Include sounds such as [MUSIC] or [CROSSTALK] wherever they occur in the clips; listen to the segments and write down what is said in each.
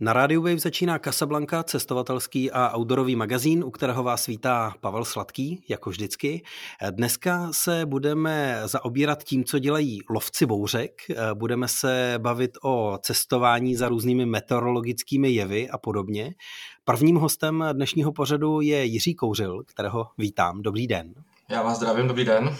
Na rádiu Wave začíná Casablanca, cestovatelský a outdoorový magazín, u kterého vás vítá Pavel Sladký, jako vždycky. Dneska se budeme zaobírat tím, co dělají lovci bouřek. Budeme se bavit o cestování za různými meteorologickými jevy a podobně. Prvním hostem dnešního pořadu je Jiří Kouřil, kterého vítám. Dobrý den. Já vás zdravím, dobrý den.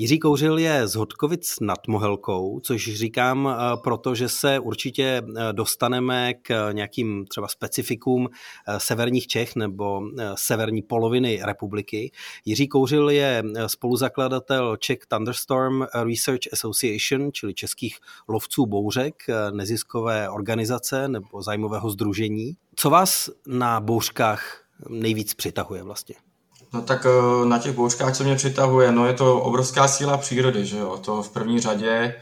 Jiří Kouřil je z Hodkovic nad Mohelkou, což říkám eh, proto, že se určitě eh, dostaneme k nějakým třeba specifikům eh, severních Čech nebo severní poloviny republiky. Jiří Kouřil je spoluzakladatel Czech Thunderstorm Research Association, čili českých lovců bouřek, neziskové organizace nebo zájmového združení. Co vás na bouřkách nejvíc přitahuje vlastně? No tak eh, na těch bouřkách, co mě přitahuje, no je to obrovská síla přírody, že jo, to v první řadě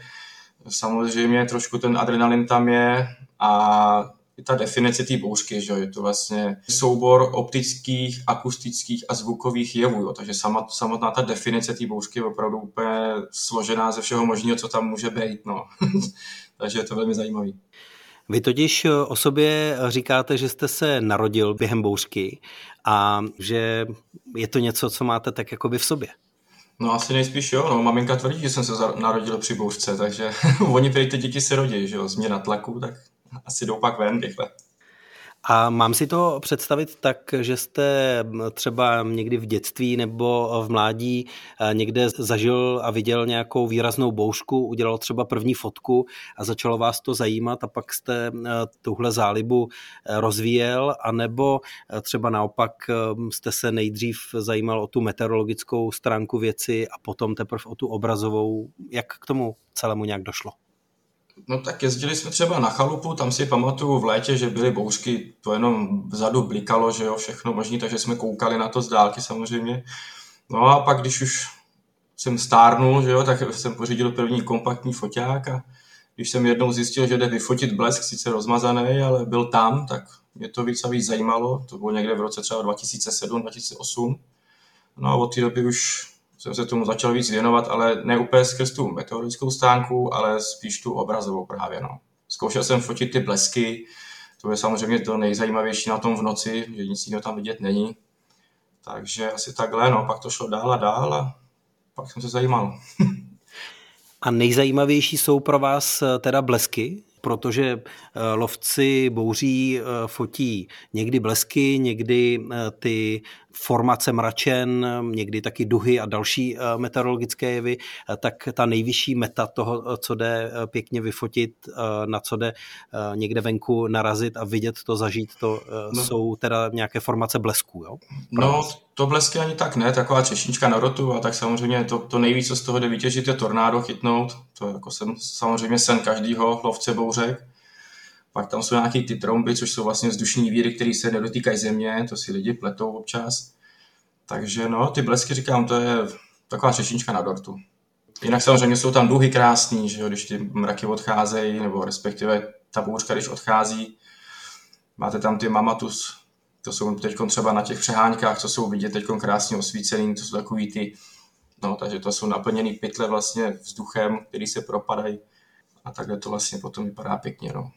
samozřejmě trošku ten adrenalin tam je a i ta definice té bouřky, že jo, je to vlastně soubor optických, akustických a zvukových jevů, jo, takže samotná ta definice té bouřky je opravdu úplně složená ze všeho možného, co tam může být, no. [LAUGHS] takže je to velmi zajímavý. Vy totiž o sobě říkáte, že jste se narodil během bouřky a že je to něco, co máte tak jakoby v sobě. No asi nejspíš jo, no maminka tvrdí, že jsem se narodil při bouřce, takže [LAUGHS] oni prý ty děti se rodí, že jo, změna tlaku, tak asi jdou pak ven rychle. A mám si to představit tak, že jste třeba někdy v dětství nebo v mládí eh, někde zažil a viděl nějakou výraznou boušku, udělal třeba první fotku a začalo vás to zajímat a pak jste tuhle zálibu eh, rozvíjel, anebo třeba naopak jste se nejdřív zajímal o tu meteorologickou stránku věci a potom teprve o tu obrazovou. Jak k tomu celému nějak došlo? No tak jezdili jsme třeba na chalupu, tam si pamatuju v létě, že byly bouřky, to jenom vzadu blikalo, že jo, všechno možný, takže jsme koukali na to z dálky samozřejmě. No a pak, když už jsem stárnul, že jo, tak jsem pořídil první kompaktní foťák a když jsem jednou zjistil, že jde vyfotit blesk, sice rozmazaný, ale byl tam, tak mě to víc a víc zajímalo. To bylo někde v roce třeba 2007-2008. No a od té doby už jsem se tomu začal víc věnovat, ale ne úplně skrz tu meteorickou stánku, ale spíš tu obrazovou právě. No. Zkoušel jsem fotit ty blesky, to je samozřejmě to nejzajímavější na tom v noci, že nic jiného tam vidět není. Takže asi takhle, no, pak to šlo dál a dál a pak jsem se zajímal. [LAUGHS] a nejzajímavější jsou pro vás eh, teda blesky? protože eh, lovci bouří eh, fotí někdy blesky, někdy ty formace mračen, někdy taky duhy a další eh, meteorologické jevy, eh, tak ta nejvyšší meta toho, eh, co jde pěkně vyfotit, na co jde někde venku narazit a vidět to, zažít to, no. jsou teda nějaké formace blesků, jo? No, to blesky ani tak ne, taková češnička na rotu a tak samozřejmě to, to nejvíc, co z toho jde vytěžit, je tornádo chytnout. To je jako jsem, samozřejmě sen každýho lovce bouřek. Pak tam jsou nějaké ty tromby, což jsou vlastně vzdušní víry, které se nedotýkají země, to si lidi pletou občas. Takže no, ty blesky říkám, to je taková češnička na dortu. Jinak samozřejmě jsou tam duhy krásný, že jo, když ty mraky odcházejí, nebo respektive ta bouřka, když odchází. Máte tam ty mamatus, to jsou teď třeba na těch přeháňkách, co jsou vidět teď krásně osvícený, to jsou takový ty, no, takže to jsou naplněný pytle vlastně vzduchem, který se propadají a takhle to vlastně potom vypadá pěkně, no.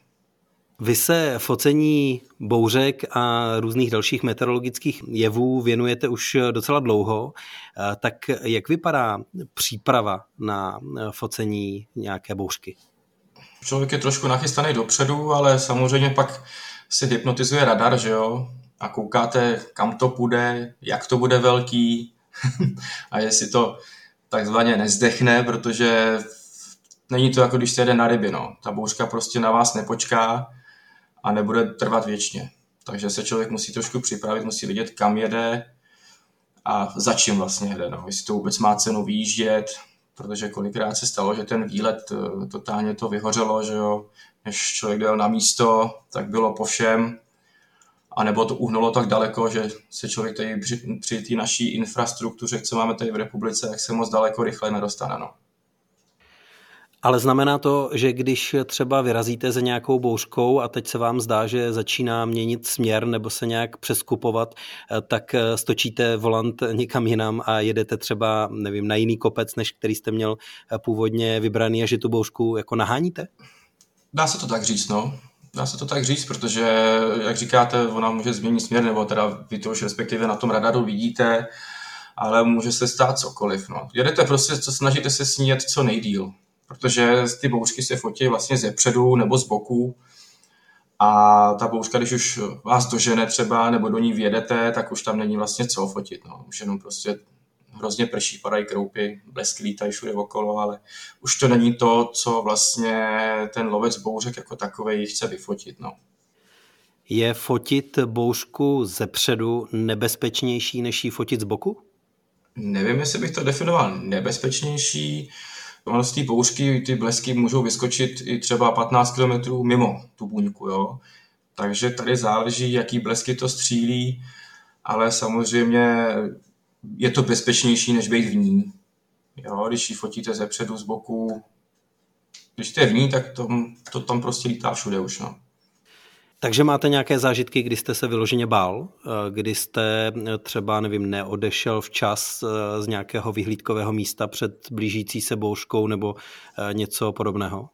Vy se focení bouřek a různých dalších meteorologických jevů věnujete už docela dlouho. Tak jak vypadá příprava na focení nějaké bouřky? Člověk je trošku nachystaný dopředu, ale samozřejmě pak se hypnotizuje radar, že jo? A koukáte, kam to půjde, jak to bude velký [LAUGHS] a jestli to takzvaně nezdechne, protože není to jako když se jede na ryby, no. Ta bouřka prostě na vás nepočká, a nebude trvat věčně. Takže se člověk musí trošku připravit, musí vidět, kam jede a za čím vlastně jede. No. Jestli to vůbec má cenu výjíždět, protože kolikrát se stalo, že ten výlet eh, totálně to vyhořelo, že jo, než člověk dojel na místo, tak bylo po všem, a nebo to uhnulo tak daleko, že se člověk tady při, při té naší infrastruktuře, co máme tady v republice, jak se moc daleko rychle nedostane. No. Ale znamená to, že když třeba vyrazíte za nějakou bouřkou a teď se vám zdá, že začíná měnit směr nebo se nějak přeskupovat, eh, tak eh, stočíte volant někam jinam a jedete třeba, nevím, na jiný kopec, než který jste měl eh, původně vybraný a že tu bouřku jako naháníte? Dá se to tak říct, no. Dá se to tak říct, protože, jak říkáte, ona může změnit směr, nebo teda vy to už respektive na tom radaru vidíte, ale může se stát cokoliv. No. Jedete prostě, co snažíte se sníjet co nejdíl protože ty bouřky se fotí vlastně ze předu nebo z boku a ta bouřka, když už vás dožene třeba nebo do ní vjedete, tak už tam není vlastně co fotit. No. Už jenom prostě hrozně prší, padají kroupy, blesky lítají všude okolo, ale už to není to, co vlastně ten lovec bouřek jako takový chce vyfotit. No. Je fotit bouřku ze předu nebezpečnější, než ji fotit z boku? Nevím, jestli bych to definoval nebezpečnější. Ono z té bouřky ty blesky můžou vyskočit i třeba 15 km mimo tu buňku, jo. Takže tady záleží, jaký blesky to střílí, ale samozřejmě je to bezpečnější, než být v ní. Jo, když ji fotíte ze předu, z boku, když jste v ní, tak to, to tam prostě lítá všude už. No. Takže máte nějaké zážitky, kdy jste se vyloženě bál, eh, kdy jste eh, třeba, nevím, neodešel včas eh, z nějakého vyhlídkového místa před blížící se bouřkou nebo něco podobného?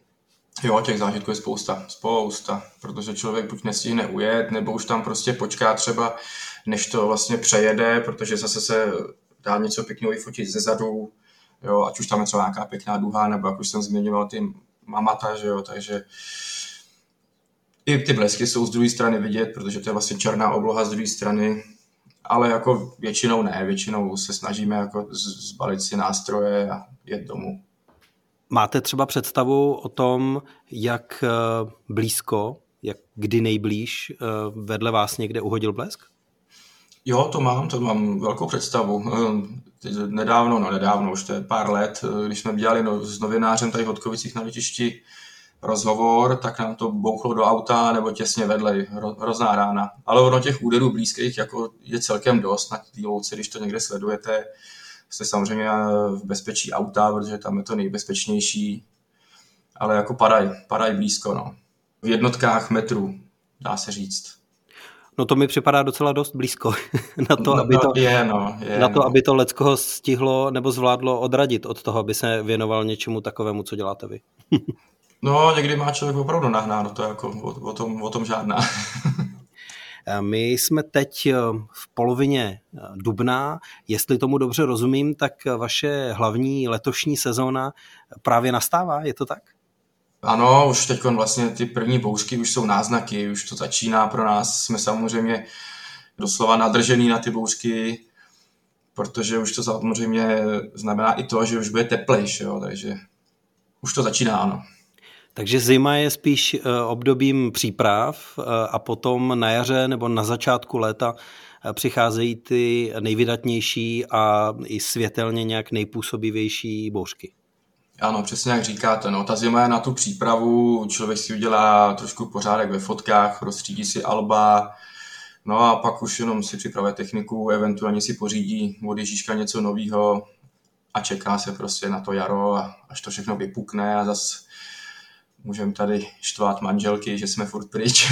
Jo, těch zážitků je spousta, spousta, protože člověk buď nestihne ujet, nebo už tam prostě počká třeba, než to vlastně přejede, protože zase se dá něco pěkného vyfotit ze zadu, jo, ať už tam je třeba nějaká pěkná duha, nebo jak už jsem zmiňoval ty mamata, že jo, takže uh, i ty blesky jsou z druhé strany vidět, protože to je vlastně černá obloha z druhé strany, ale jako většinou ne, většinou se snažíme jako zbalit si nástroje a jet domů. Máte třeba představu o tom, jak eh, blízko, jak kdy nejblíž eh, vedle vás někde uhodil blesk? Jo, to mám, to mám velkou představu. Eh, nedávno, no nedávno, už to je pár let, když jsme dělali no, s novinářem tady v Hodkovicích na letišti rozhovor, tak nám to bouchlo do auta nebo těsně vedle, hrozná rána. Ale ono těch úderů blízkých jako je celkem dost na té louce, když to někde sledujete. Jste samozřejmě v bezpečí auta, protože tam je to nejbezpečnější, ale jako padají, padají blízko, no. V jednotkách metrů, dá se říct. No to mi připadá docela dost blízko [LAUGHS] na to, no, aby to, je, no, je, na to, no. aby to Leckoho stihlo nebo zvládlo odradit od toho, aby se věnoval něčemu takovému, co děláte vy. [LAUGHS] No, někdy má člověk opravdu nahnáno, to je jako o, o, tom, o tom žádná. [LAUGHS] My jsme teď eh, v polovině eh, dubna. Jestli tomu dobře rozumím, tak vaše hlavní letošní sezóna právě nastává, je to tak? Ano, už teď vlastně ty první bouřky už jsou náznaky, už to začíná pro nás. Jsme samozřejmě doslova nadržený na ty bouřky, protože už to samozřejmě znamená i to, že už bude teplejší, jo, takže už to začíná, ano. Takže zima je spíš eh, obdobím příprav eh, a potom na jaře nebo na začátku léta eh, přicházejí ty nejvydatnější a i světelně nějak nejpůsobivější bouřky. Ano, přesně jak říkáte. No, ta zima je na tu přípravu, člověk si udělá trošku pořádek ve fotkách, rozstřídí si alba, no a pak už jenom si připravuje techniku, eventuálně si pořídí od Ježíška něco nového a čeká se prostě na to jaro až to všechno vypukne a zase můžeme tady štvát manželky, že jsme furt pryč. [LAUGHS]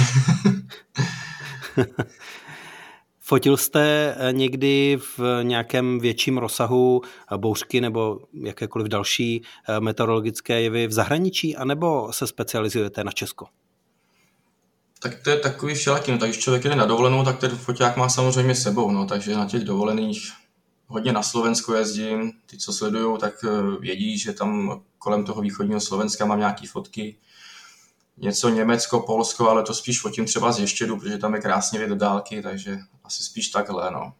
Fotil jste eh, někdy v nějakém větším rozsahu eh, bouřky nebo jakékoliv další eh, meteorologické jevy v zahraničí, anebo se specializujete na Česko? Tak to je takový všelaký, no, tak když člověk jde na dovolenou, tak ten foťák má samozřejmě sebou, no, takže na těch dovolených hodně na Slovensko jezdím, ty, co sledují, tak vědí, že tam kolem toho východního Slovenska mám nějaké fotky, něco Německo, Polsko, ale to spíš fotím třeba z Ještědu, protože tam je krásně vidět dálky, takže asi spíš takhle, no.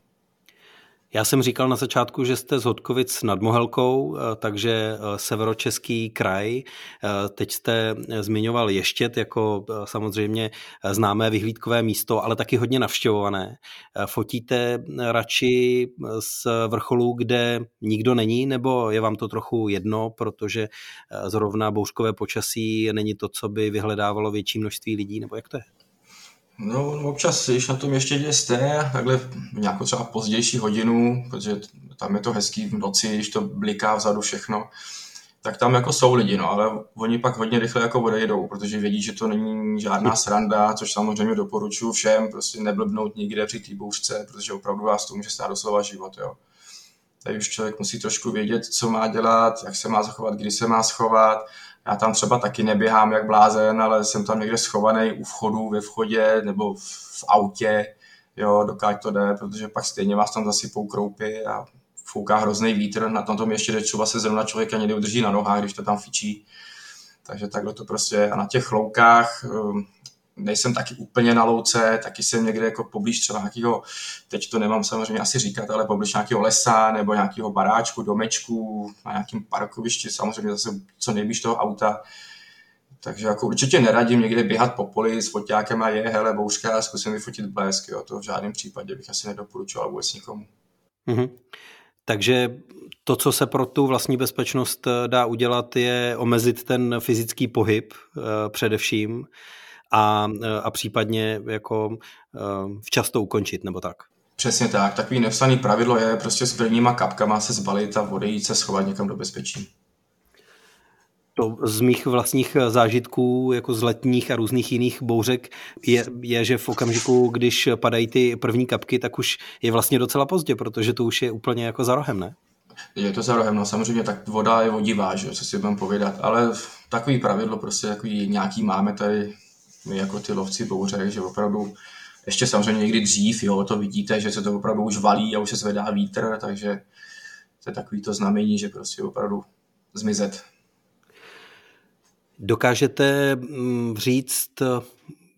Já jsem říkal na začátku, že jste z Hodkovic nad Mohelkou, eh, takže eh, severočeský kraj. Eh, teď jste zmiňoval Ještět jako samozřejmě známé vyhlídkové místo, ale taky hodně navštěvované. Fotíte radši z vrcholů, kde nikdo není, nebo je vám to trochu jedno, protože zrovna bouřkové počasí není to, co by vyhledávalo větší množství lidí, nebo jak to je? No, občas, když na tom ještě jste, takhle nějakou třeba pozdější hodinu, protože tam je to hezký v noci, když to bliká vzadu všechno, tak tam jako jsou lidi, no, ale oni pak hodně rychle jako odejdou, protože vědí, že to není žádná sranda, což samozřejmě doporučuji všem, prostě neblbnout nikde při té bouřce, protože opravdu vás to může stát doslova život, jo. Tady už člověk musí trošku vědět, co má dělat, jak se má zachovat, kdy se má schovat. Já tam třeba taky neběhám jak blázen, ale jsem tam někde schovaný u vchodu, ve vchodě nebo v autě, jo, dokáď to jde, protože pak stejně vás tam zasypou kroupy a fouká hrozný vítr, na tom ještě, že třeba se zrovna člověk ani neudrží na nohách, když to tam fičí. Takže takhle to prostě, a na těch loukách, um, nejsem taky úplně na louce, taky jsem někde jako poblíž třeba nějakého, teď to nemám samozřejmě asi říkat, ale poblíž nějakého lesa nebo nějakého baráčku, domečku, na nějakém parkovišti, samozřejmě zase co nejblíž toho auta. Takže jako určitě neradím někde běhat po poli s foťákem a je, hele, bouřka, zkusím vyfotit blesk, jo, to v žádném případě bych asi nedoporučoval vůbec nikomu. Mm-hmm. Takže to, co se pro tu vlastní bezpečnost dá udělat, je omezit ten fyzický pohyb eh, především a, eh, a případně jako včas to ukončit, nebo tak. Přesně tak. Takový nepsaný pravidlo je prostě s prvníma kapkama se zbalit a odejít se schovat někam do bezpečí to z mých vlastních zážitků, jako z letních a různých jiných bouřek, je, je, že v okamžiku, když padají ty první kapky, tak už je vlastně docela pozdě, protože to už je úplně jako za rohem, ne? Je to za rohem, no samozřejmě tak voda je vodivá, že co si budeme povědat, ale takový pravidlo prostě takový nějaký máme tady my jako ty lovci bouřek, že opravdu ještě samozřejmě někdy dřív, jo, to vidíte, že se to opravdu už valí a už se zvedá vítr, takže to je takový to znamení, že prostě opravdu zmizet. Dokážete mm, říct,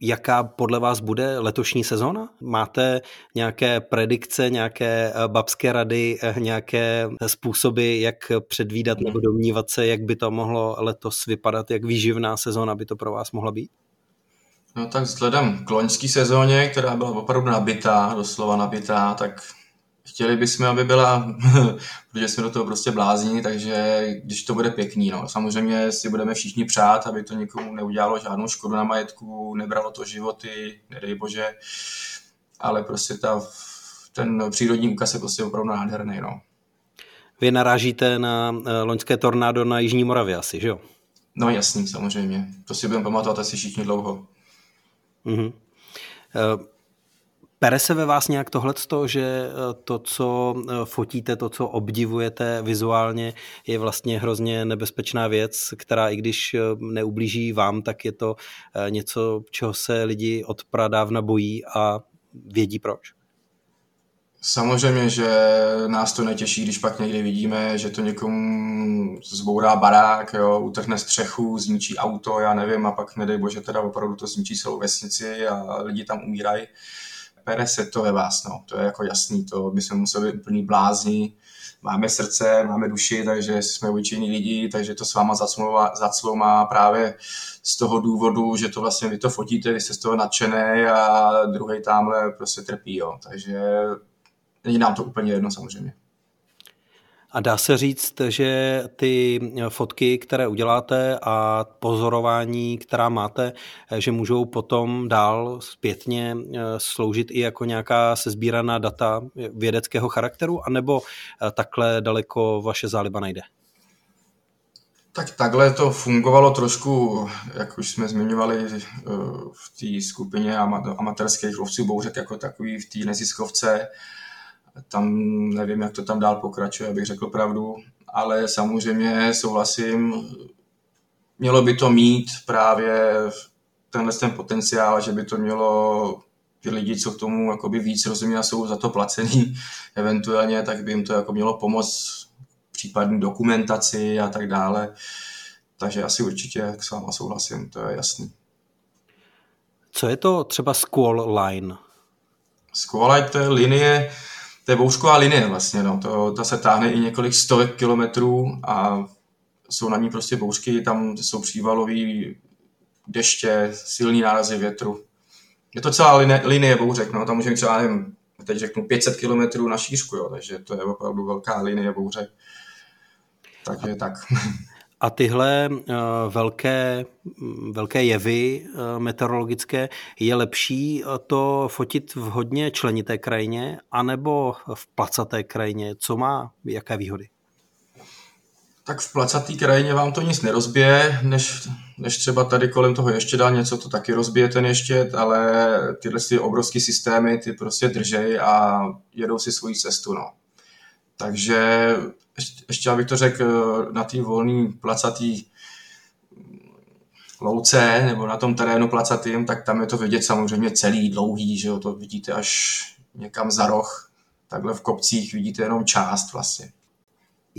jaká podle vás bude letošní sezóna? Máte nějaké predikce, nějaké eh, babské rady, eh, nějaké způsoby, jak předvídat nebo domnívat se, jak by to mohlo letos vypadat, jak výživná sezóna by to pro vás mohla být? No tak vzhledem k loňské sezóně, která byla opravdu nabitá, doslova nabitá, tak chtěli bychom, aby byla, [LAUGHS] protože jsme do toho prostě blázní, takže když to bude pěkný, no. Samozřejmě si budeme všichni přát, aby to nikomu neudělalo žádnou škodu na majetku, nebralo to životy, nedej bože, ale prostě ta, ten přírodní úkaz je prostě opravdu nádherný, no. Vy narážíte na eh, loňské tornádo na Jižní Moravě asi, že jo? No jasný, samozřejmě. To si budeme pamatovat asi všichni dlouho. Mm-hmm. Pere se ve vás nějak tohleto, že eh, to, co eh, fotíte, to, co obdivujete vizuálně, je vlastně hrozně nebezpečná věc, která i když neublíží vám, tak je to něco, čeho se lidi od pradávna bojí a vědí proč? Samozřejmě, že nás to netěší, když pak někdy vidíme, že to někomu zbourá barák, jo, utrhne střechu, zničí auto, já nevím, a pak nedej bože teda opravdu to zničí celou vesnici a lidi tam umírají pere se to ve vás, no. To je jako jasný, to by jsme museli úplný blázni. Máme srdce, máme duši, takže jsme obyčejní lidi, takže to s váma zacloumá právě z toho důvodu, že to vlastně vy to fotíte, vy jste z toho nadšený a druhý tamhle prostě trpí, jo. Takže není nám to úplně jedno samozřejmě. A dá se říct, že ty fotky, které uděláte a pozorování, která máte, že můžou potom dál zpětně eh, sloužit i jako nějaká sezbíraná data vědeckého charakteru, anebo eh, takhle daleko vaše záliba nejde? Tak takhle to fungovalo trošku, jak už jsme zmiňovali eh, v té skupině amatérských lovců bouřek jako takový v té neziskovce, tam nevím, jak to tam dál pokračuje, abych řekl pravdu, ale samozřejmě souhlasím, mělo by to mít právě tenhle ten potenciál, že by to mělo ty lidi, co k tomu jakoby víc rozumí a jsou za to placený [LAUGHS] eventuálně, tak by jim to jako mělo pomoct případní dokumentaci a tak dále. Takže asi určitě jak s váma souhlasím, to je jasný. Co je to třeba Squall Line? Squall Line to je linie, to je bouřková linie vlastně, no. to, ta se táhne i několik stovek kilometrů a jsou na ní prostě bouřky, tam jsou přívalový deště, silný nárazy větru. Je to celá linie, linie bouřek, no. tam můžeme třeba, nevím, teď řeknu 500 kilometrů na šířku, jo. takže to je opravdu velká linie bouřek. Takže tak. [LAUGHS] A tyhle uh, velké, velké jevy uh, meteorologické, je lepší eh, to fotit v hodně členité krajině anebo v placaté krajině? Co má jaké výhody? tak v placatý krajině vám to nic nerozbije, než, než třeba tady kolem toho ještě dá něco, to taky rozbije ten ještě, ale tyhle ty obrovské systémy, ty prostě držej a jedou si svoji cestu, no. Takže ještě, abych to řekl, na té volný placatý louce nebo na tom terénu placatým, tak tam je to vidět samozřejmě celý, dlouhý, že jo, to vidíte až někam za roh. Takhle v kopcích vidíte jenom část vlastně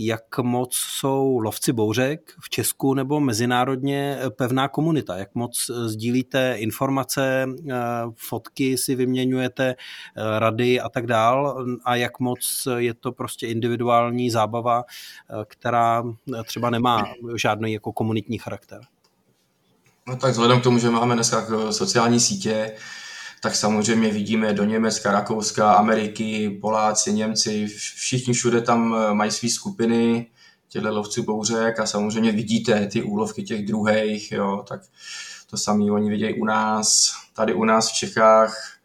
jak moc jsou lovci bouřek v Česku nebo mezinárodně pevná komunita? Jak moc sdílíte informace, eh, fotky si vyměňujete, eh, rady a tak dál? A jak moc je to prostě individuální zábava, eh, která třeba nemá žádný jako komunitní charakter? No tak vzhledem k tomu, že máme dneska sociální sítě, tak samozřejmě vidíme do Německa, Rakouska, Ameriky, Poláci, Němci, všichni všude tam eh, mají své skupiny těchto lovců bouřek a samozřejmě vidíte ty úlovky těch druhých, jo, tak to samé oni vidějí u nás, tady u nás v Čechách.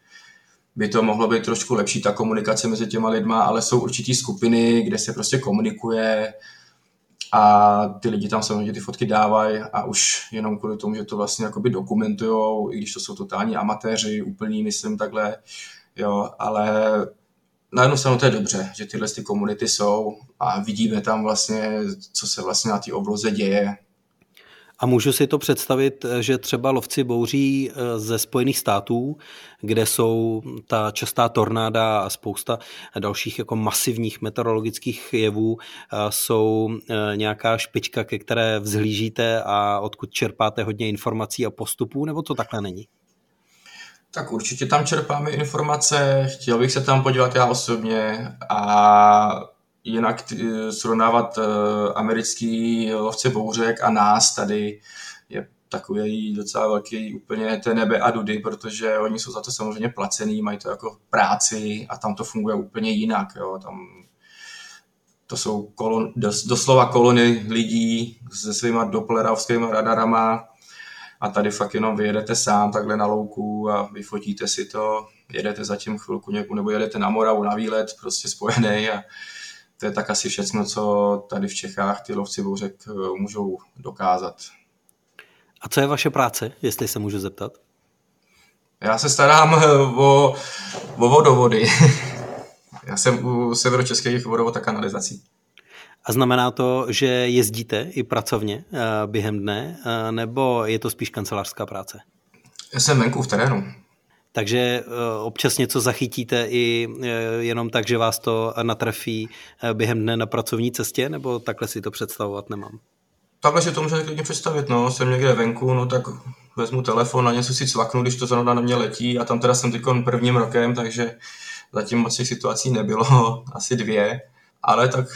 By to mohlo být trošku lepší ta komunikace mezi těma lidma, ale jsou určitý skupiny, kde se prostě komunikuje, a ty lidi tam samozřejmě ty fotky dávají a už jenom kvůli tomu, že to vlastně jakoby dokumentujou, i když to jsou totální amatéři, úplný, myslím takhle, jo, ale na jednu stranu to je dobře, že tyhle ty komunity jsou a vidíme tam vlastně, co se vlastně na té obloze děje, a můžu si to představit, že třeba lovci bouří eh, ze Spojených států, kde jsou ta častá tornáda a spousta dalších jako masivních meteorologických jevů, eh, jsou eh, nějaká špička, ke které vzhlížíte a odkud čerpáte hodně informací a postupů, nebo to takhle není? Tak určitě tam čerpáme informace, chtěl bych se tam podívat já osobně a jinak srovnávat uh, americký lovce bouřek a nás tady je takový docela velký úplně té nebe a dudy, protože oni jsou za to samozřejmě placený, mají to jako práci a tam to funguje úplně jinak. Jo. Tam to jsou kolon, dos, doslova kolony lidí se svýma doplerovskými radarama a tady fakt jenom vyjedete sám takhle na louku a vyfotíte si to, jedete zatím chvilku něku, nebo jedete na Moravu na výlet, prostě spojený a to je tak asi všechno, co tady v Čechách ty lovci bouřek eh, můžou dokázat. A co je vaše práce, jestli se můžu zeptat? Já se starám eh, o, o vodovody. [LAUGHS] Já jsem u severočeských vodovod a kanalizací. A znamená to, že jezdíte i pracovně eh, během dne, nebo je to spíš kancelářská práce? Já jsem venku v terénu. Takže eh, občas něco zachytíte i eh, jenom tak, že vás to natrefí eh, během dne na pracovní cestě, nebo takhle si to představovat nemám? Takhle si to můžete klidně představit, no, jsem někde venku, no tak vezmu telefon a něco si cvaknu, když to zrovna na mě letí. A tam teda jsem teď prvním rokem, takže zatím moc těch situací nebylo, [LAUGHS] asi dvě, ale tak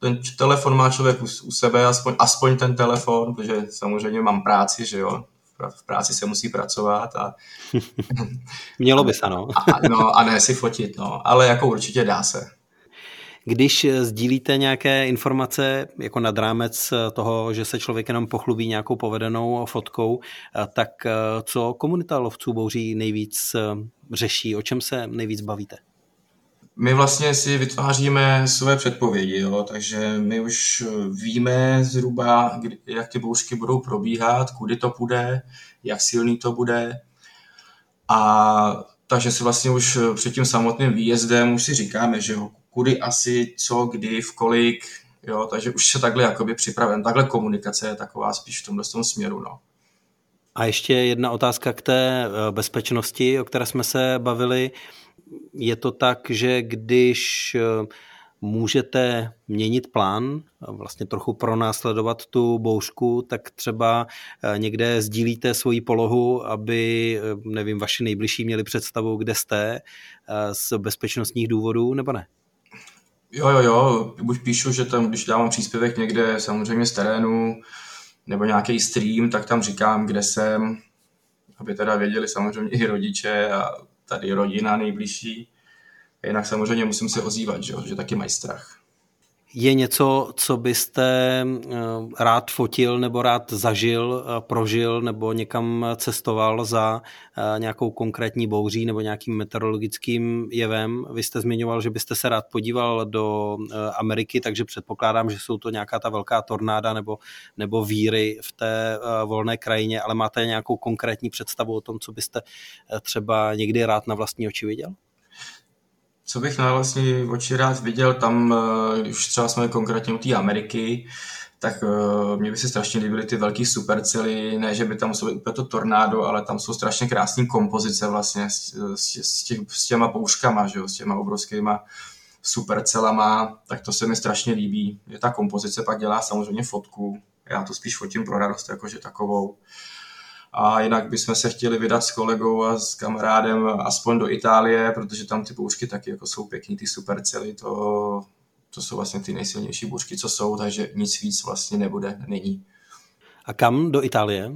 ten telefon má člověk u, u sebe, aspoň, aspoň ten telefon, protože samozřejmě mám práci, že jo, v práci se musí pracovat a... [LAUGHS] Mělo by se, no. a, no. A ne si fotit, no. Ale jako určitě dá se. Když sdílíte nějaké informace jako nad rámec toho, že se člověk jenom pochlubí nějakou povedenou fotkou, tak co komunita lovců bouří nejvíc řeší, o čem se nejvíc bavíte? My vlastně si vytváříme své předpovědi, jo? takže my už víme zhruba, jak ty bouřky budou probíhat, kudy to bude, jak silný to bude. A takže si vlastně už před tím samotným výjezdem už si říkáme, že jo, kudy asi, co, kdy, v kolik, jo, takže už se takhle jakoby připraven. Takhle komunikace je taková spíš v tomhle tom směru, no. A ještě jedna otázka k té eh, bezpečnosti, o které jsme se bavili je to tak, že když eh, můžete měnit plán, vlastně trochu pronásledovat tu bouřku, tak třeba eh, někde sdílíte svoji polohu, aby, eh, nevím, vaši nejbližší měli představu, kde jste z bezpečnostních důvodů, nebo ne? Jo, jo, jo, už píšu, že tam, když dávám příspěvek někde samozřejmě z terénu, nebo nějaký stream, tak tam říkám, kde jsem, aby teda věděli samozřejmě i rodiče a tady rodina nejbližší. Jinak samozřejmě musím se ozývat, že, že taky mají strach. Je něco, co byste eh, rád fotil nebo rád zažil, eh, prožil nebo někam cestoval za eh, nějakou konkrétní bouří nebo nějakým meteorologickým jevem? Vy jste zmiňoval, že byste se rád podíval do Ameriky, takže předpokládám, že jsou to nějaká ta velká tornáda nebo, nebo víry v té volné krajině, ale máte nějakou konkrétní představu o tom, co byste třeba někdy rád na vlastní oči viděl? Co bych na vlastní oči rád viděl tam, eh, když třeba jsme konkrétně u té Ameriky, tak uh, mě by se strašně líbily ty velký supercely, ne, že by tam muselo být úplně to tornádo, ale tam jsou strašně krásné kompozice vlastně s, s, s, těch, s těma pouškama, že jo, s těma obrovskýma supercelama, tak to se mi strašně líbí. Že ta kompozice pak dělá samozřejmě fotku, já to spíš fotím pro radost, jakože takovou. A jinak bychom se chtěli vydat s kolegou a s kamarádem aspoň do Itálie, protože tam ty bouřky taky jako jsou pěkný, ty supercely, to, to jsou vlastně ty nejsilnější bouřky, co jsou, takže nic víc vlastně nebude, není. A kam do Itálie?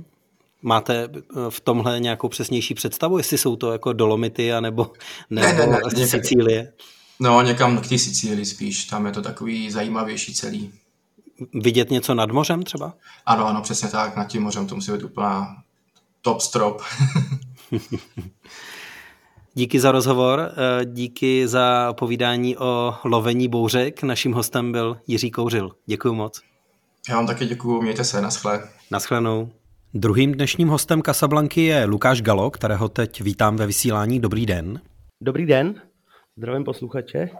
Máte v tomhle nějakou přesnější představu, jestli jsou to jako Dolomity, anebo, nebo ne, ne, ne, Sicílie? No, někam k té Sicílii spíš, tam je to takový zajímavější celý. Vidět něco nad mořem třeba? Ano, ano, přesně tak, nad tím mořem to musí být úplná top strop. [LAUGHS] díky za rozhovor, eh, díky za povídání o lovení bouřek. Naším hostem byl Jiří Kouřil. Děkuji moc. Já vám taky děkuji, mějte se, naschle. Naschledanou. Druhým dnešním hostem Kasablanky je Lukáš Galo, kterého teď vítám ve vysílání. Dobrý den. Dobrý den, zdravím posluchače.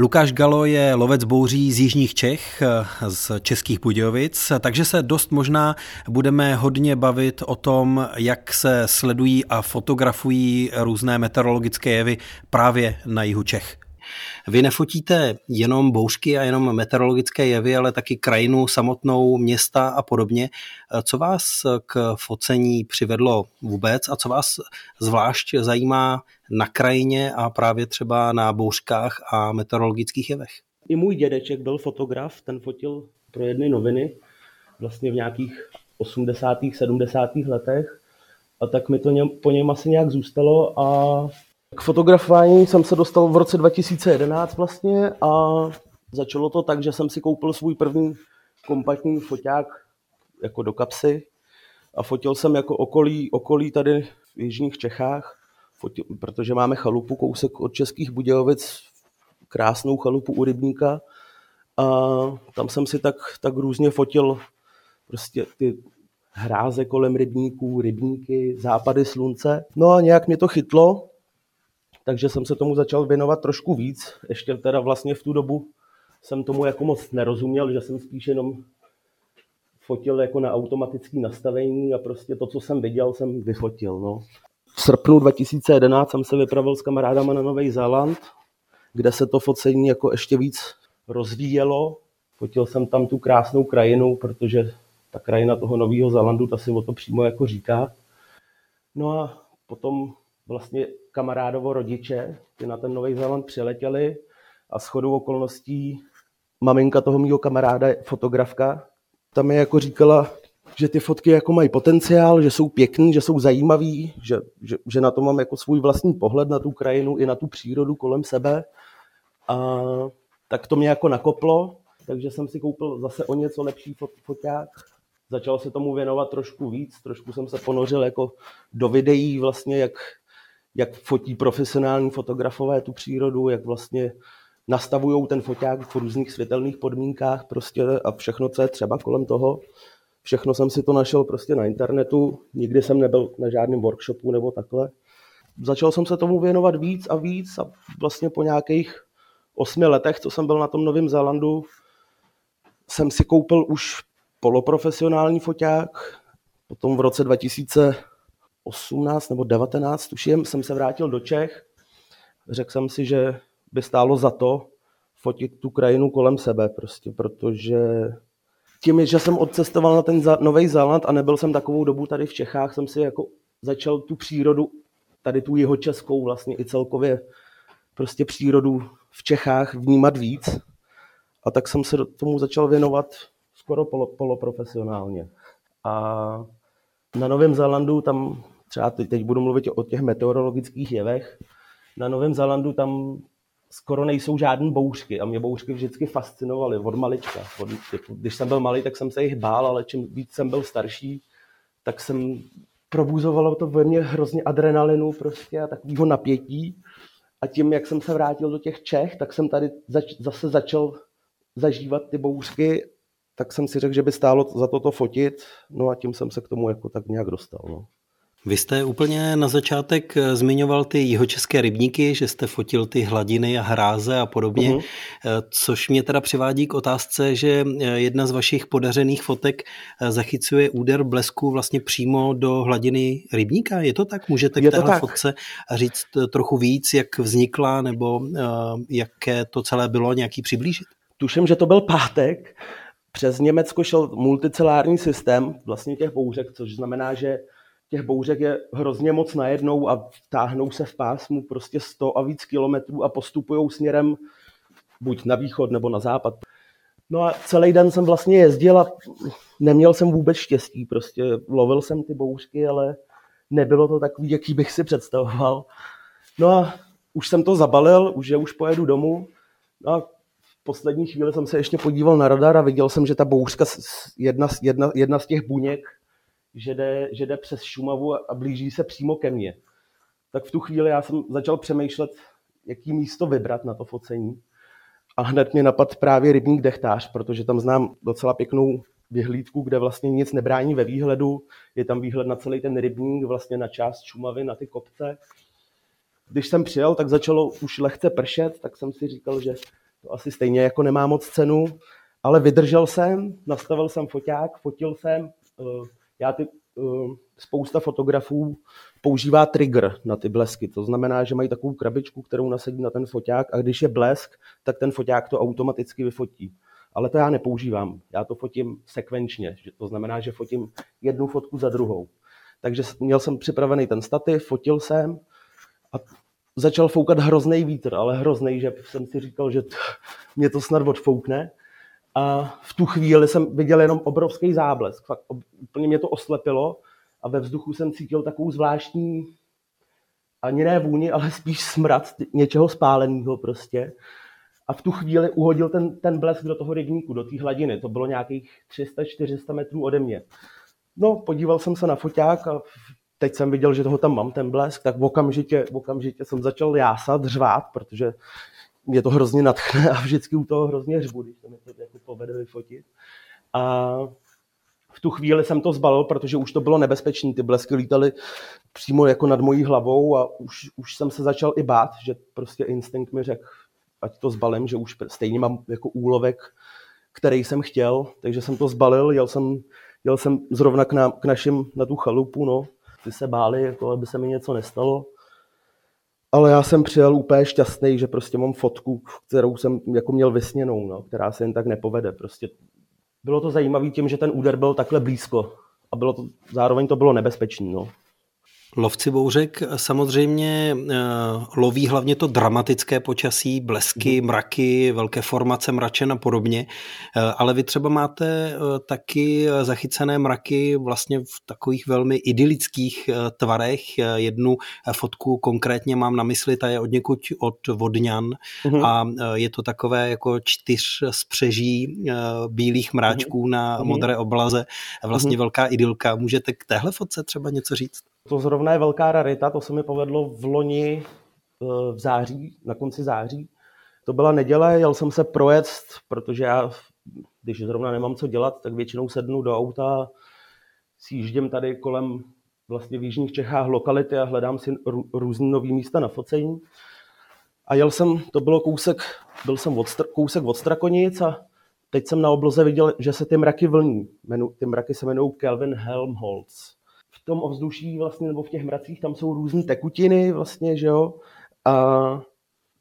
Lukáš Galo je lovec bouří z Jižních Čech, z Českých Budějovic, takže se dost možná budeme hodně bavit o tom, jak se sledují a fotografují různé meteorologické jevy právě na jihu Čech. Vy nefotíte jenom bouřky a jenom meteorologické jevy, ale taky krajinu samotnou, města a podobně. Co vás k focení přivedlo vůbec a co vás zvlášť zajímá na krajině a právě třeba na bouřkách a meteorologických jevech? I můj dědeček byl fotograf, ten fotil pro jedny noviny vlastně v nějakých 80. 70. letech a tak mi to po něm asi nějak zůstalo a k fotografování jsem se dostal v roce 2011 vlastně a začalo to tak, že jsem si koupil svůj první kompaktní foťák jako do kapsy a fotil jsem jako okolí, okolí tady v jižních Čechách, fotil, protože máme chalupu kousek od Českých Budějovic, krásnou chalupu u Rybníka a tam jsem si tak, tak různě fotil prostě ty hráze kolem rybníků, rybníky, západy slunce. No a nějak mě to chytlo takže jsem se tomu začal věnovat trošku víc. Ještě teda vlastně v tu dobu jsem tomu jako moc nerozuměl, že jsem spíš jenom fotil jako na automatické nastavení a prostě to, co jsem viděl, jsem vyfotil. No. V srpnu 2011 jsem se vypravil s kamarádama na Nový Zéland, kde se to focení jako ještě víc rozvíjelo. Fotil jsem tam tu krásnou krajinu, protože ta krajina toho Nového Zélandu, ta si o to přímo jako říká. No a potom vlastně kamarádovo rodiče, ty na ten Nový Zéland přiletěli a s chodou okolností maminka toho mého kamaráda, fotografka, tam mi jako říkala, že ty fotky jako mají potenciál, že jsou pěkný, že jsou zajímavý, že, že, že na to mám jako svůj vlastní pohled na tu krajinu i na tu přírodu kolem sebe. A tak to mě jako nakoplo, takže jsem si koupil zase o něco lepší fot, foťák. Začal se tomu věnovat trošku víc, trošku jsem se ponořil jako do videí vlastně, jak, jak fotí profesionální fotografové tu přírodu, jak vlastně nastavují ten foťák v různých světelných podmínkách prostě a všechno, co je třeba kolem toho. Všechno jsem si to našel prostě na internetu, nikdy jsem nebyl na žádném workshopu nebo takhle. Začal jsem se tomu věnovat víc a víc a vlastně po nějakých osmi letech, co jsem byl na tom Novém Zélandu, jsem si koupil už poloprofesionální foťák. Potom v roce 2000 18 nebo 19, tuším, jsem se vrátil do Čech. Řekl jsem si, že by stálo za to fotit tu krajinu kolem sebe, prostě, protože tím, že jsem odcestoval na ten Nový Zéland a nebyl jsem takovou dobu tady v Čechách, jsem si jako začal tu přírodu, tady tu jeho českou vlastně i celkově prostě přírodu v Čechách vnímat víc. A tak jsem se tomu začal věnovat skoro polo, poloprofesionálně. A na Novém Zélandu tam třeba teď, teď budu mluvit o těch meteorologických jevech. Na Novém Zélandu tam skoro nejsou žádné bouřky a mě bouřky vždycky fascinovaly od malička. Od, typu, když jsem byl malý, tak jsem se jich bál, ale čím víc jsem byl starší, tak jsem probuzovalo to ve mně hrozně adrenalinu prostě a takového napětí. A tím, jak jsem se vrátil do těch Čech, tak jsem tady zač, zase začal zažívat ty bouřky, tak jsem si řekl, že by stálo za to to fotit, no a tím jsem se k tomu jako tak nějak dostal. No. Vy jste úplně na začátek eh, zmiňoval ty jihočeské rybníky, že jste fotil ty hladiny a hráze a podobně, uh-huh. což mě teda přivádí k otázce, že eh, jedna z vašich podařených fotek zachycuje úder blesku vlastně přímo do hladiny rybníka. Je to tak? Můžete k téhle fotce říct trochu víc, jak vznikla nebo jaké to celé bylo, nějaký přiblížit? Tuším, že to byl pátek. Přes Německo šel multicelární systém vlastně těch bouřek, což znamená, že těch bouřek je hrozně moc najednou a táhnou se v pásmu prostě 100 a víc kilometrů a postupují směrem buď na východ nebo na západ. No a celý den jsem vlastně jezdil a neměl jsem vůbec štěstí, prostě lovil jsem ty bouřky, ale nebylo to takový, jaký bych si představoval. No a už jsem to zabalil, už že už pojedu domů. No a poslední chvíli jsem se ještě podíval na radar a viděl jsem, že ta bouřka, jedna, jedna, jedna z těch buněk že jde, že jde přes Šumavu a blíží se přímo ke mně. Tak v tu chvíli já jsem začal přemýšlet, jaký místo vybrat na to focení. A hned mě napad právě rybník dechtář, protože tam znám docela pěknou vyhlídku, kde vlastně nic nebrání ve výhledu. Je tam výhled na celý ten rybník, vlastně na část Šumavy, na ty kopce. Když jsem přijel, tak začalo už lehce pršet, tak jsem si říkal, že to asi stejně jako nemá moc cenu, ale vydržel jsem, nastavil jsem foťák, fotil jsem, eh, já ty, uh, spousta fotografů používá trigger na ty blesky. To znamená, že mají takovou krabičku, kterou nasadí na ten foťák a když je blesk, tak ten foťák to automaticky vyfotí. Ale to já nepoužívám. Já to fotím sekvenčně. To znamená, že fotím jednu fotku za druhou. Takže měl jsem připravený ten stativ, fotil jsem a začal foukat hrozný vítr, ale hrozný, že jsem si říkal, že mě to snad odfoukne. A v tu chvíli jsem viděl jenom obrovský záblesk. Fakt úplně mě to oslepilo a ve vzduchu jsem cítil takovou zvláštní, ani ne vůni, ale spíš smrad něčeho spáleného prostě. A v tu chvíli uhodil ten, ten blesk do toho rybníku, do té hladiny. To bylo nějakých 300-400 metrů ode mě. No, podíval jsem se na foťák a teď jsem viděl, že toho tam mám, ten blesk, tak okamžitě, okamžitě jsem začal jásat, řvát, protože mě to hrozně natchne a vždycky u toho hrozně řvu, když to mi to jako povede vyfotit. A v tu chvíli jsem to zbalil, protože už to bylo nebezpečné. Ty blesky lítaly přímo jako nad mojí hlavou a už, už jsem se začal i bát, že prostě instinkt mi řekl, ať to zbalím, že už stejně mám jako úlovek, který jsem chtěl, takže jsem to zbalil, jel jsem, jel jsem zrovna k, nám, k našim na tu chalupu, no. Ty se báli, jako aby se mi něco nestalo. Ale já jsem přijel úplně šťastný, že prostě mám fotku, kterou jsem jako měl vysněnou, no, která se jen tak nepovede. Prostě bylo to zajímavé tím, že ten úder byl takhle blízko a bylo to, zároveň to bylo nebezpečné. No. Lovci bouřek samozřejmě eh, loví hlavně to dramatické počasí, blesky, mhm. mraky, velké formace mračen a podobně, eh, ale vy třeba máte eh, taky zachycené mraky vlastně v takových velmi idylických tvarech. Jednu fotku konkrétně mám na mysli, ta je od někud od Vodňan uhum. a je to takové jako čtyř spřeží bílých mráčků uhum. na modré oblaze, vlastně velká idylka. Můžete k téhle fotce třeba něco říct? To zrovna je velká rarita, to se mi povedlo v loni eh, v září, na konci září. To byla neděle, jel jsem se projet, protože já, když zrovna nemám co dělat, tak většinou sednu do auta, sjíždím tady kolem vlastně v Jižních Čechách lokality a hledám si různé nové místa na focení. A jel jsem, to bylo kousek, byl jsem od, kousek od Strakonic a teď jsem na obloze viděl, že se ty mraky vlní. Ty mraky se jmenují Kelvin Helmholtz tom ovzduší vlastně, nebo v těch mracích, tam jsou různé tekutiny vlastně, že jo, a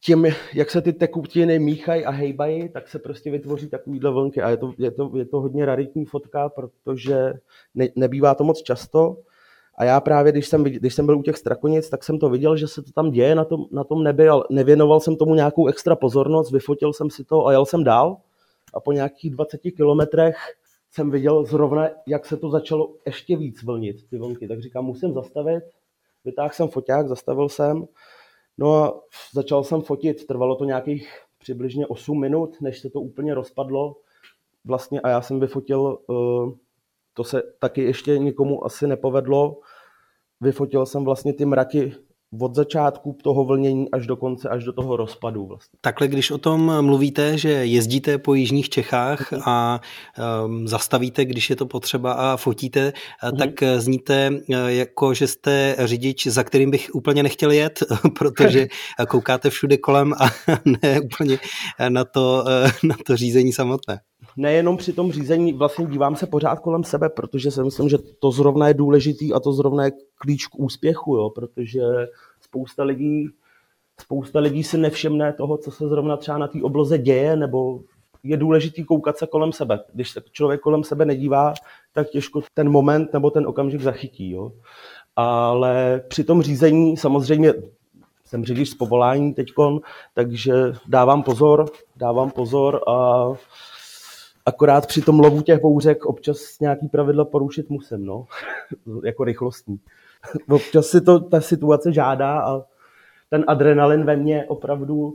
tím, jak se ty tekutiny míchají a hejbají, tak se prostě vytvoří takovýhle vlnky. A je to, je to, je to hodně raritní fotka, protože ne, nebývá to moc často. A já právě, když jsem, když jsem byl u těch strakonic, tak jsem to viděl, že se to tam děje na tom, na tom nebi, ale nevěnoval jsem tomu nějakou extra pozornost, vyfotil jsem si to a jel jsem dál. A po nějakých 20 kilometrech jsem viděl zrovna, jak se to začalo ještě víc vlnit, ty vlnky. Tak říkám, musím zastavit. Vytáhl jsem foťák, zastavil jsem. No a začal jsem fotit, trvalo to nějakých přibližně 8 minut, než se to úplně rozpadlo. Vlastně a já jsem vyfotil, eh, to se taky ještě nikomu asi nepovedlo, vyfotil jsem vlastně ty mraky od začátku toho vlnění až do konce, až do toho rozpadu. Vlastně. Takhle, když o tom mluvíte, že jezdíte po jižních Čechách mhm. a um, zastavíte, když je to potřeba a fotíte, mm. tak zníte jako, že jste řidič, za kterým bych úplně nechtěl jet, [LAUGHS] protože koukáte všude kolem a [LAUGHS] ne úplně na to, na to řízení samotné nejenom při tom řízení, vlastně dívám se pořád kolem sebe, protože si myslím, že to zrovna je důležitý a to zrovna je klíč k úspěchu, jo, protože spousta lidí, spousta lidí si nevšimne toho, co se zrovna třeba na té obloze děje, nebo je důležitý koukat se kolem sebe. Když se člověk kolem sebe nedívá, tak těžko ten moment nebo ten okamžik zachytí. Jo. Ale při tom řízení samozřejmě jsem řidič z povolání teďkon, takže dávám pozor, dávám pozor a Akorát při tom lovu těch bouřek občas nějaký pravidla porušit musím, no. [LAUGHS] jako rychlostní. [LAUGHS] občas si to ta situace žádá a ten adrenalin ve mně opravdu,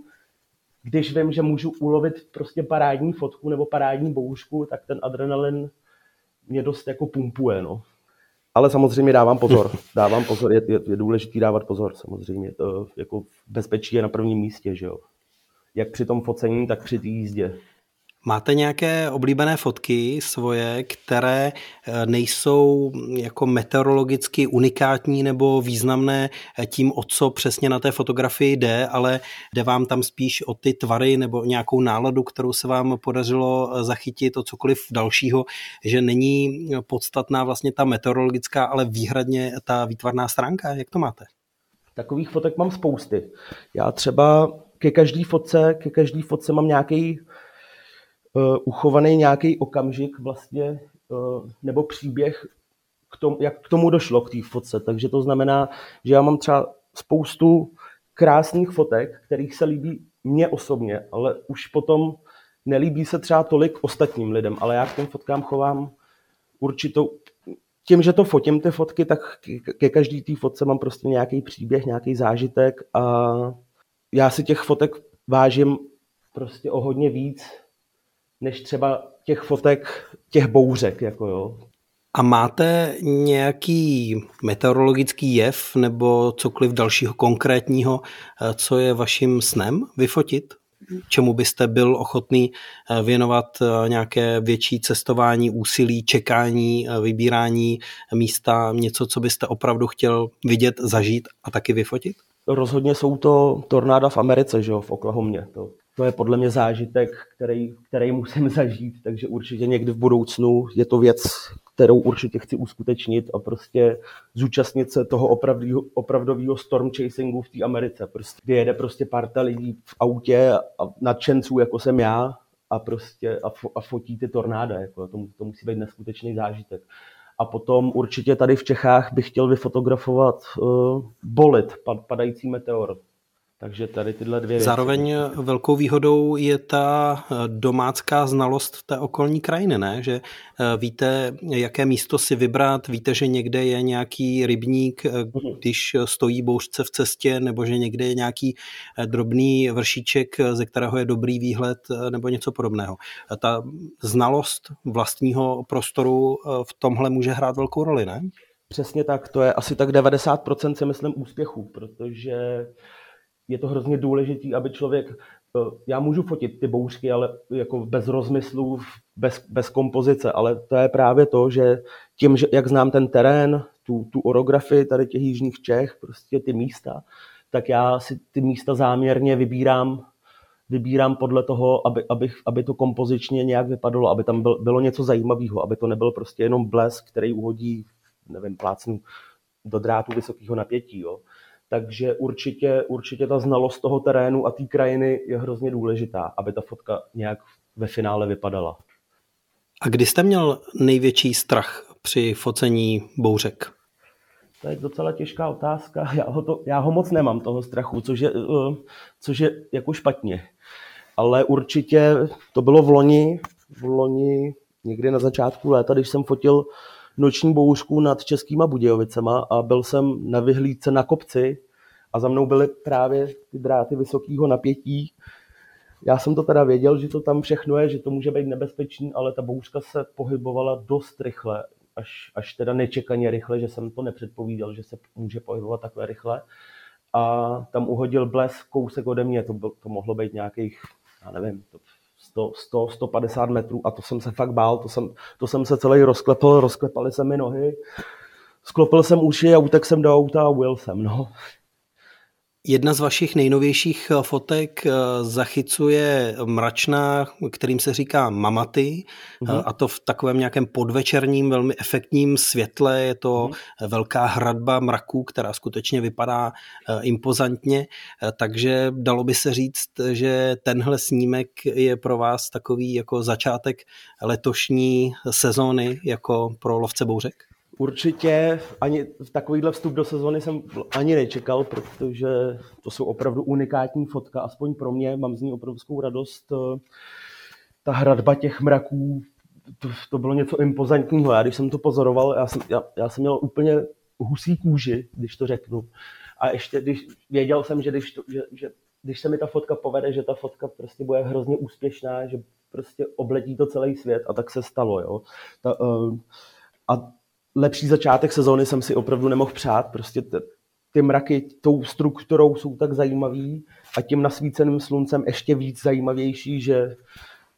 když vím, že můžu ulovit prostě parádní fotku nebo parádní bouřku, tak ten adrenalin mě dost jako pumpuje, no. Ale samozřejmě dávám pozor. [LAUGHS] Dávám pozor, je, je, je důležité dávat pozor, samozřejmě. To jako bezpečí je na prvním místě, že jo. Jak při tom focení, tak při té jízdě. Máte nějaké oblíbené fotky svoje, které eh, nejsou jako meteorologicky unikátní nebo významné eh, tím, o co přesně na té fotografii jde, ale jde vám tam spíš o ty tvary nebo nějakou náladu, kterou se vám podařilo eh, zachytit, o cokoliv dalšího, že není podstatná vlastně ta meteorologická, ale výhradně ta výtvarná stránka? Jak to máte? Takových fotek mám spousty. Já třeba ke každé fotce, ke každé fotce mám nějaký uchovaný nějaký okamžik vlastně, uh, nebo příběh, k tomu, jak k tomu došlo, k té fotce. Takže to znamená, že já mám třeba spoustu krásných fotek, kterých se líbí mně osobně, ale už potom nelíbí se třeba tolik ostatním lidem, ale já k těm fotkám chovám určitou, tím, že to fotím ty fotky, tak ke každý té fotce mám prostě nějaký příběh, nějaký zážitek a já si těch fotek vážím prostě o hodně víc, než třeba těch fotek těch bouřek. Jako jo. A máte nějaký meteorologický jev nebo cokoliv dalšího konkrétního, eh, co je vaším snem vyfotit? Čemu byste byl ochotný eh, věnovat eh, nějaké větší cestování, úsilí, čekání, vybírání místa, něco, co byste opravdu chtěl vidět, zažít a taky vyfotit? Rozhodně jsou to tornáda v Americe, že jo, v Oklahomě. To, to je podle mě zážitek, který, který musím [LAUGHS] zažít, takže určitě někdy v budoucnu je to věc, kterou určitě chci uskutečnit a prostě zúčastnit se toho opravdového, storm chasingu v té Americe. Prostě, kdy jede prostě parta lidí v autě a nadšenců, jako jsem já, a prostě a, fo, a fotí ty tornáda. Jako, to, to musí být neskutečný zážitek. A potom určitě tady v Čechách bych chtěl vyfotografovat uh, bolit, padající meteor. Takže tady tyhle dvě věci. Zároveň velkou výhodou je ta eh, domácká znalost té okolní krajiny, ne? že eh, víte, jaké místo si vybrat, víte, že někde je nějaký rybník, eh, mhm. když stojí bouřce v cestě, nebo že někde je nějaký drobný vršíček, ze kterého je dobrý výhled, nebo něco podobného. Ta znalost vlastního prostoru v tomhle může hrát velkou roli, ne? Přesně tak, to je asi tak 90% si myslím úspěchu, protože je to hrozně důležitý, aby člověk, eh, já můžu fotit ty bouřky, ale jako bez rozmyslů, bez, bez kompozice, ale to je právě to, že tím, že jak znám ten terén, tu, tu orografii tady těch jižních Čech, prostě ty místa, tak já si ty místa záměrně vybírám vybírám podle toho, aby, aby, aby to kompozičně nějak vypadalo, aby tam byl, bylo něco zajímavého, aby to nebyl prostě jenom blesk, který uhodí, nevím, plácnu do drátu vysokého napětí. Jo. Takže určitě, určitě ta znalost toho terénu a té krajiny je hrozně důležitá, aby ta fotka nějak ve finále vypadala. A kdy jste měl největší strach při focení bouřek? To je docela těžká otázka. [LAUGHS] Já ho, to, já ho moc nemám, toho strachu, což je, uh, což je jako špatně. Ale určitě to bylo v loni, v loni někdy na začátku léta, když jsem fotil noční bouřku nad Českýma Budějovicema a byl jsem na vyhlídce na kopci a za mnou byly právě ty dráty vysokého napětí. Já jsem to teda věděl, že to tam všechno je, že to může být nebezpečný, ale ta bouřka se pohybovala dost rychle, až, až teda nečekaně rychle, že jsem to nepředpovídal, že se může pohybovat takhle rychle. A tam uhodil blesk kousek ode mě, to, byl, to mohlo být nějakých, já nevím, 100, 100, 150 metrů a to jsem se fakt bál, to jsem, to jsem se celý rozklepl, rozklepaly se mi nohy, sklopil jsem uši a utek jsem do auta a ujel jsem, no. Jedna z vašich nejnovějších eh, fotek eh, zachycuje mračná, kterým se říká mamaty, mm-hmm. a to v takovém nějakém podvečerním, velmi efektním světle. Je to mm-hmm. velká hradba mraků, která skutečně vypadá impozantně, takže dalo by se říct, že tenhle snímek je pro vás takový jako začátek letošní sezóny jako pro lovce bouřek? Určitě ani v takovýhle vstup do sezóny jsem ani nečekal, protože to jsou opravdu unikátní fotka, aspoň pro mě, mám z ní obrovskou radost. Ta hradba těch mraků, to, to bylo něco impozantního. Já když jsem to pozoroval, já jsem, já, já jsem měl úplně husí kůži, když to řeknu. A ještě když věděl jsem, že když, to, že, že když se mi ta fotka povede, že ta fotka prostě bude hrozně úspěšná, že prostě obletí to celý svět a tak se stalo. Jo. Ta, uh, a lepší začátek sezóny jsem si opravdu nemohl přát. Prostě t- ty mraky tou strukturou jsou tak zajímavý a tím nasvíceným sluncem ještě víc zajímavější, že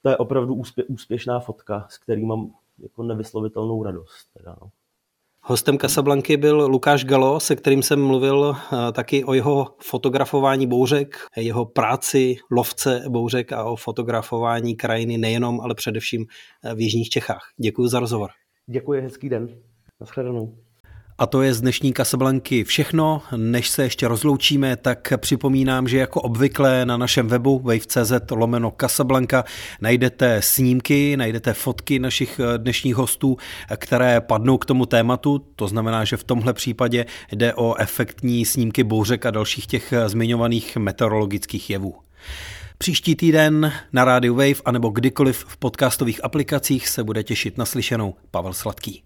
to je opravdu úspě- úspěšná fotka, s kterým mám jako nevyslovitelnou radost. Teda, no. Hostem Casablanky byl Lukáš Galo, se kterým jsem mluvil eh, taky o jeho fotografování bouřek, jeho práci lovce bouřek a o fotografování krajiny nejenom, ale především eh, v Jižních Čechách. Děkuji za rozhovor. Děkuji, hezký den. Naschledanou. A to je z dnešní Kasablanky všechno. Než se ještě rozloučíme, tak připomínám, že jako obvykle na našem webu wave.cz lomeno Casablanca najdete snímky, najdete fotky našich eh, dnešních hostů, které padnou k tomu tématu. To znamená, že v tomhle případě jde o efektní snímky bouřek a dalších těch eh, zmiňovaných meteorologických jevů. Příští týden na rádiu Wave anebo kdykoliv v podcastových aplikacích se bude těšit naslyšenou Pavel Sladký.